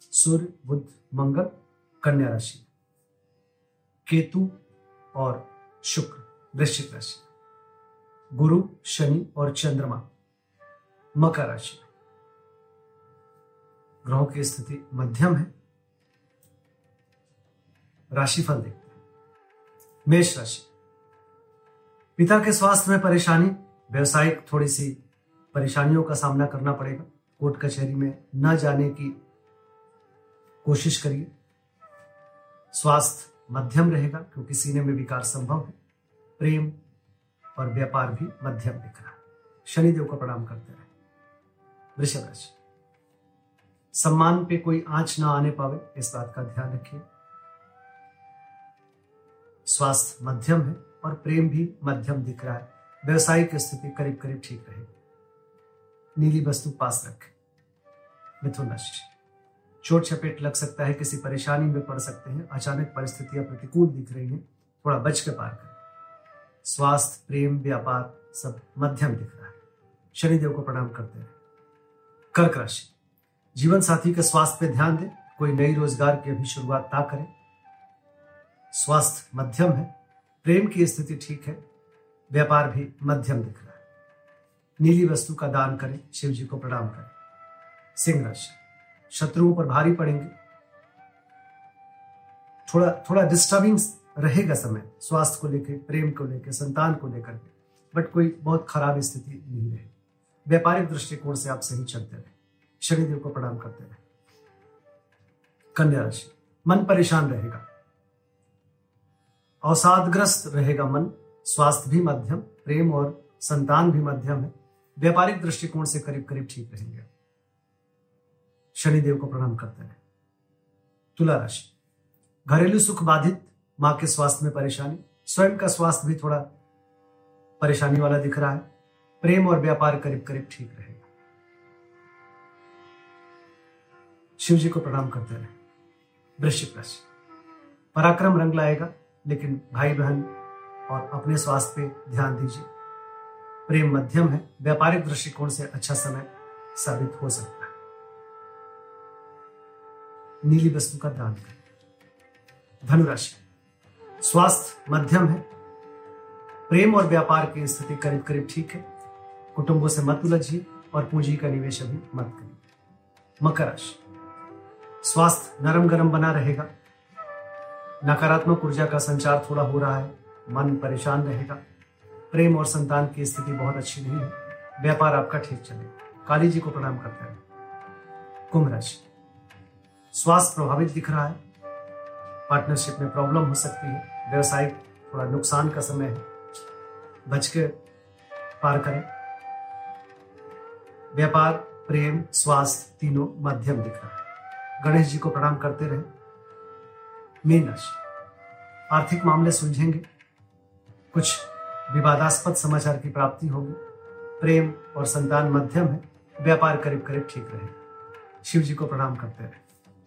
सूर्य बुद्ध मंगल, कन्या राशि, केतु और शुक्र, वृश्चिक राशि, गुरु, शनि और चंद्रमा, मकर राशि। ग्रहों की स्थिति मध्यम है। राशिफल देखते हैं। मेष राशि। पिता के स्वास्थ्य में परेशानी, व्यवसायिक थोड़ी सी परेशानियों का सामना करना पड़ेगा। कोर्ट कचहरी में न जाने की कोशिश करिए। स्वास्थ्य मध्यम रहेगा, क्योंकि सीने में विकार संभव है। प्रेम और व्यापार भी मध्यम दिख रहा है। शनिदेव को प्रणाम करते रहे। वृषभ राशि। सम्मान पे कोई आँच ना आने पावे, इस बात का ध्यान रखिए। स्वास्थ्य मध्यम है और प्रेम भी मध्यम दिख रहा है। व्यवसायिक स्थिति करीब करीब ठीक रहेगी। नीली वस्तु पास रखें। मिथुन राशि। चोट चपेट लग सकता है, किसी परेशानी में पड़ सकते हैं, अचानक परिस्थितियाँ प्रतिकूल दिख रही हैं, थोड़ा बच के पार करें। स्वास्थ्य, प्रेम, व्यापार सब मध्यम दिख रहा है। शनिदेव को प्रणाम करते रहे। कर्क राशि। जीवन साथी के स्वास्थ्य पे ध्यान दें, कोई नई रोज़गार की अभी शुरुआत ना करें। स्वास्थ्य मध्यम है, प्रेम की स्थिति ठीक है, व्यापार भी मध्यम दिख रहा है। नीली वस्तु का दान करें, शिव जी को प्रणाम करें। सिंह राशि। शत्रुओं पर भारी पड़ेंगे। थोड़ा थोड़ा डिस्टर्बिंग रहेगा समय, स्वास्थ्य को लेकर प्रेम को लेकर संतान को लेकर के। बट कोई बहुत खराब स्थिति नहीं रहे। व्यापारिक दृष्टिकोण से आप सही चलते रहे। शनिदेव को प्रणाम करते रहे। कन्या राशि, मन परेशान रहेगा। अवसादग्रस्त रहेगा मन, स्वास्थ्य भी मध्यम, प्रेम और संतान भी मध्यम है। व्यापारिक दृष्टिकोण से करीब करीब ठीक रहेंगे। शनिदेव को प्रणाम करते रहे। तुला राशि। घरेलू सुख बाधित, माँ के स्वास्थ्य में परेशानी। स्वयं का स्वास्थ्य भी थोड़ा परेशानी वाला दिख रहा है। प्रेम और व्यापार करीब करीब ठीक रहेगा। शिव जी को प्रणाम करते रहे। वृश्चिक राशि। पराक्रम रंग लाएगा, लेकिन भाई बहन और अपने स्वास्थ्य पे ध्यान दीजिए। प्रेम मध्यम है। व्यापारिक दृष्टिकोण से अच्छा समय साबित हो सकता है। नीली वस्तु का दान करें। धनुराशि, स्वास्थ्य मध्यम है। प्रेम और व्यापार की स्थिति करीब करीब ठीक है। कुटुंबों से मत उलझिए और पूंजी का निवेश अभी मत करिए। मकर राशि, स्वास्थ्य नरम गरम बना रहेगा। नकारात्मक ऊर्जा का संचार थोड़ा हो रहा है। मन परेशान रहेगा। प्रेम और संतान की स्थिति बहुत अच्छी नहीं है। व्यापार आपका ठीक चलेगा। काली जी को प्रणाम करते हैं। कुंभ राशि स्वास्थ्य प्रभावित दिख रहा है। पार्टनरशिप में प्रॉब्लम हो सकती है। व्यवसायिक थोड़ा नुकसान का समय है। बच के पार करें। व्यापार, प्रेम, स्वास्थ्य तीनों मध्यम दिख रहा है। गणेश जी को प्रणाम करते रहे। मीन राशि। आर्थिक मामले सुलझेंगे। कुछ विवादास्पद समाचार की प्राप्ति होगी। प्रेम और संतान मध्यम है। व्यापार करीब करीब ठीक रहेगा शिव जी को प्रणाम करते रहे।